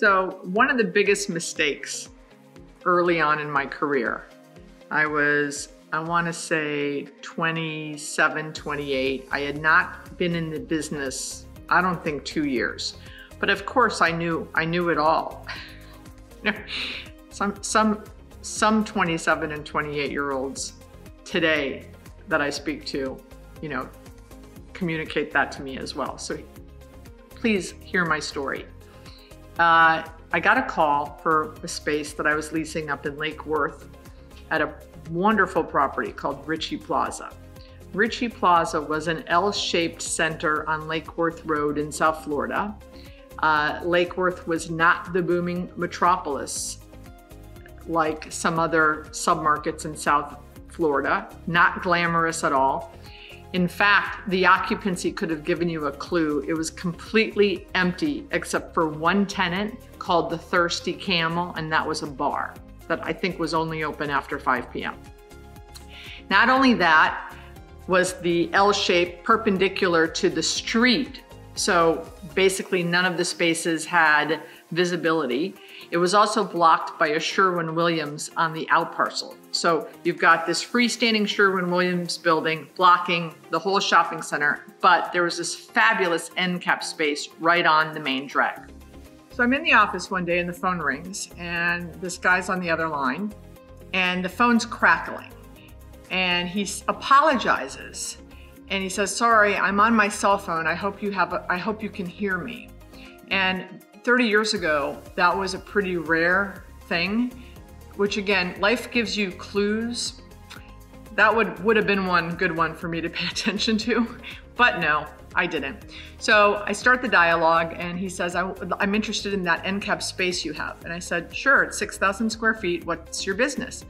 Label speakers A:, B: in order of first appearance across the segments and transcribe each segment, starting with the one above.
A: So, one of the biggest mistakes early on in my career, I was, I want to say 27, 28. I had not been in the business, I don't think two years. But of course I knew, I knew it all. some, some, some 27 and 28 year olds today that I speak to, you know, communicate that to me as well. So please hear my story. Uh, I got a call for a space that I was leasing up in Lake Worth at a wonderful property called Ritchie Plaza. Ritchie Plaza was an L-shaped center on Lake Worth Road in South Florida. Uh, Lake Worth was not the booming metropolis like some other submarkets in South Florida, not glamorous at all. In fact, the occupancy could have given you a clue. It was completely empty except for one tenant called the Thirsty Camel, and that was a bar that I think was only open after 5 p.m. Not only that, was the L shape perpendicular to the street. So basically, none of the spaces had visibility. It was also blocked by a Sherwin-Williams on the out parcel. So you've got this freestanding Sherwin-Williams building blocking the whole shopping center, but there was this fabulous end cap space right on the main drag. So I'm in the office one day and the phone rings and this guy's on the other line and the phone's crackling and he apologizes and he says, sorry, I'm on my cell phone. I hope you have, a, I hope you can hear me. And 30 years ago, that was a pretty rare thing, which again, life gives you clues. That would, would have been one good one for me to pay attention to, but no, I didn't. So I start the dialogue and he says, I'm interested in that end cap space you have. And I said, sure, it's 6,000 square feet. What's your business?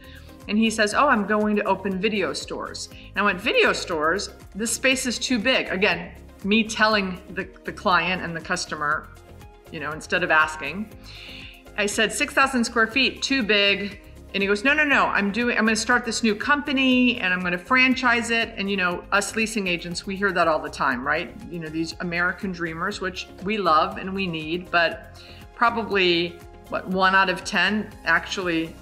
A: And he says, oh, I'm going to open video stores. And I went, video stores? This space is too big. Again, me telling the, the client and the customer you know, instead of asking. I said 6,000 square feet, too big. And he goes, no, no, no, I'm doing, I'm gonna start this new company and I'm gonna franchise it. And you know, us leasing agents, we hear that all the time, right? You know, these American dreamers, which we love and we need, but probably what, one out of 10 actually,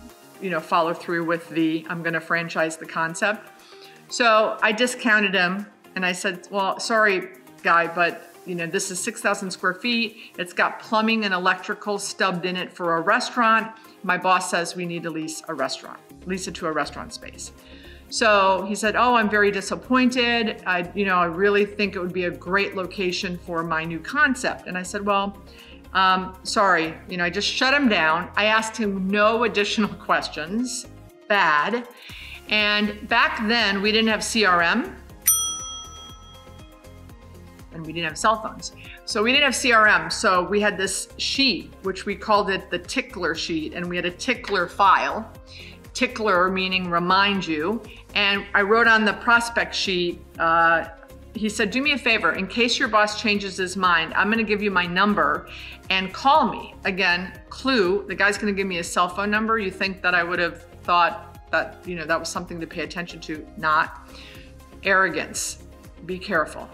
A: you know, follow through with the, I'm gonna franchise the concept. So I discounted him and I said, well, sorry, guy, but you know, this is 6,000 square feet. It's got plumbing and electrical stubbed in it for a restaurant. My boss says we need to lease a restaurant, lease it to a restaurant space. So he said, oh, I'm very disappointed. I, you know, I really think it would be a great location for my new concept. And I said, well, um, sorry, you know, I just shut him down. I asked him no additional questions, bad. And back then we didn't have CRM and we didn't have cell phones. So we didn't have CRM. So we had this sheet, which we called it the tickler sheet, and we had a tickler file. Tickler meaning remind you. And I wrote on the prospect sheet, uh, he said, do me a favor, in case your boss changes his mind, I'm gonna give you my number and call me. Again, clue, the guy's gonna give me a cell phone number. You think that I would have thought that, you know, that was something to pay attention to, not. Arrogance, be careful.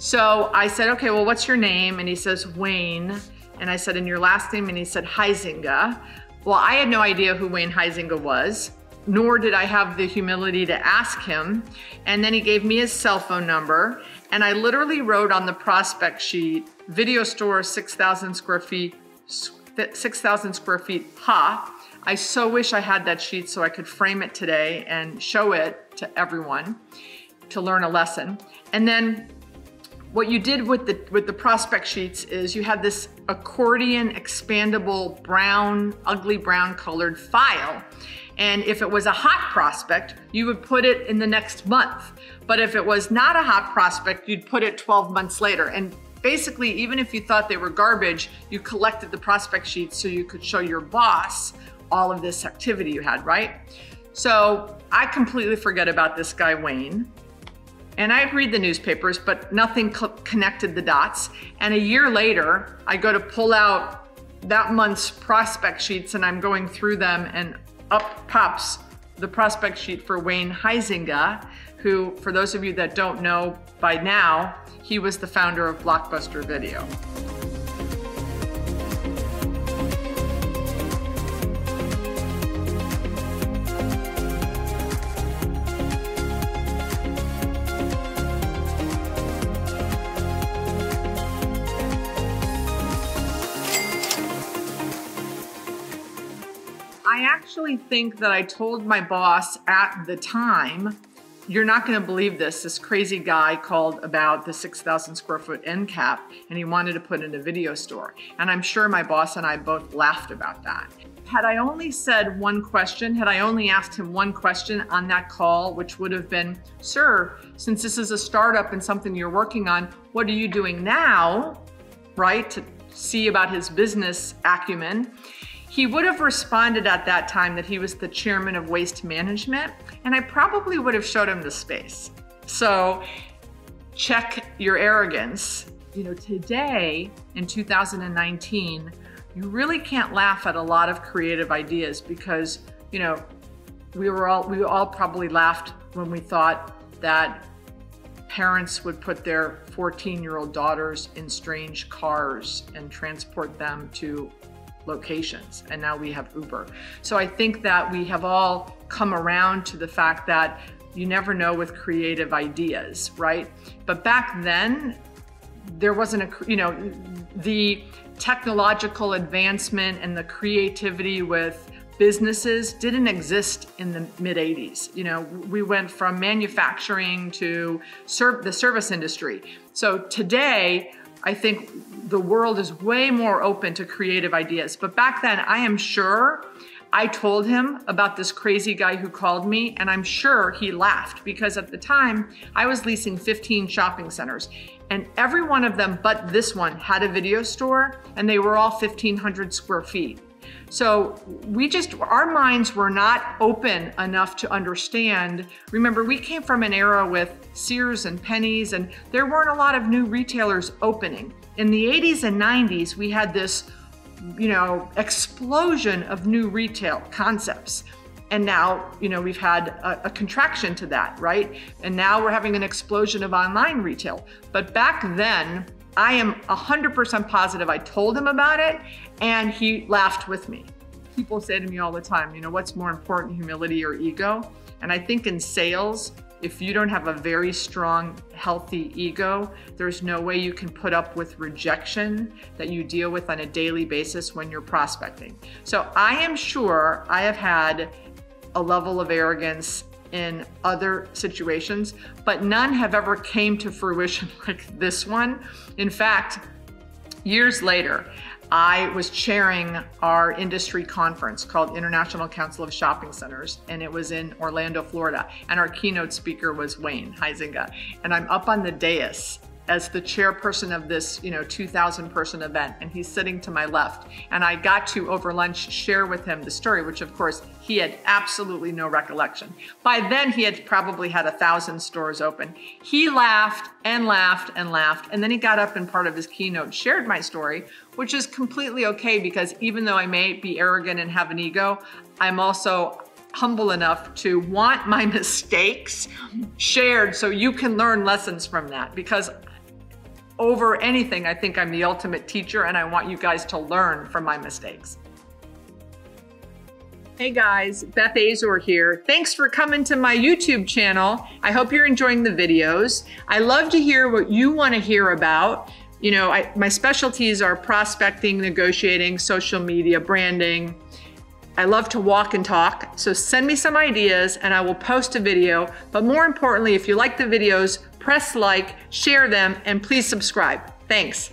A: So I said, okay, well, what's your name? And he says, Wayne. And I said, and your last name? And he said, Huizenga. Well, I had no idea who Wayne Huizenga was, nor did I have the humility to ask him. And then he gave me his cell phone number. And I literally wrote on the prospect sheet, video store, 6,000 square feet, 6,000 square feet, ha. I so wish I had that sheet so I could frame it today and show it to everyone to learn a lesson. And then what you did with the with the prospect sheets is you had this accordion expandable brown, ugly brown colored file. And if it was a hot prospect, you would put it in the next month. But if it was not a hot prospect, you'd put it 12 months later. And basically, even if you thought they were garbage, you collected the prospect sheets so you could show your boss all of this activity you had, right? So I completely forget about this guy, Wayne. And I'd read the newspapers, but nothing co connected the dots. And a year later, I go to pull out that month's prospect sheets and I'm going through them and up pops the prospect sheet for Wayne Huizenga, who, for those of you that don't know by now, he was the founder of Blockbuster Video. I actually think that I told my boss at the time, you're not going to believe this. This crazy guy called about the 6,000 square foot end cap and he wanted to put in a video store. And I'm sure my boss and I both laughed about that. Had I only said one question, had I only asked him one question on that call, which would have been, Sir, since this is a startup and something you're working on, what are you doing now? Right? To see about his business acumen. He would have responded at that time that he was the chairman of waste management, and I probably would have showed him the space. So check your arrogance. You know, today in 2019, you really can't laugh at a lot of creative ideas because, you know, we were all we all probably laughed when we thought that parents would put their 14 year old daughters in strange cars and transport them to locations. And now we have Uber. So I think that we have all come around to the fact that you never know with creative ideas, right? But back then, there wasn't a, you know, the technological advancement and the creativity with businesses didn't exist in the mid 80s. You know, we went from manufacturing to serve the service industry. So today, I think the world is way more open to creative ideas. But back then, I am sure I told him about this crazy guy who called me, and I'm sure he laughed because at the time I was leasing 15 shopping centers, and every one of them but this one had a video store, and they were all 1,500 square feet. So we just, our minds were not open enough to understand. Remember, we came from an era with Sears and Penney's, and there weren't a lot of new retailers opening. In the 80s and 90s, we had this, you know, explosion of new retail concepts. And now, you know, we've had a, a, contraction to that, right? And now we're having an explosion of online retail. But back then, I am 100% positive I told him about it and he laughed with me. People say to me all the time, you know, what's more important, humility or ego? And I think in sales, if you don't have a very strong, healthy ego, there's no way you can put up with rejection that you deal with on a daily basis when you're prospecting. So I am sure I have had a level of arrogance in other situations, but none have ever came to fruition like this one. In fact, years later, I was chairing our industry conference called International Council of Shopping Centers, and it was in Orlando, Florida. And our keynote speaker was Wayne Huizenga. And I'm up on the dais as the chairperson of this, you know, 2,000 person event, and he's sitting to my left. And I got to over lunch share with him the story, which of course he had absolutely no recollection. By then, he had probably had a thousand stores open. He laughed and laughed and laughed, and then he got up and part of his keynote shared my story, which is completely okay because even though I may be arrogant and have an ego, I'm also humble enough to want my mistakes shared so you can learn lessons from that because over anything, I think I'm the ultimate teacher and I want you guys to learn from my mistakes. Hey guys, Beth Azor here. Thanks for coming to my YouTube channel. I hope you're enjoying the videos. I love to hear what you want to hear about. You know, I, my specialties are prospecting, negotiating, social media, branding. I love to walk and talk, so send me some ideas and I will post a video. But more importantly, if you like the videos, press like, share them, and please subscribe. Thanks.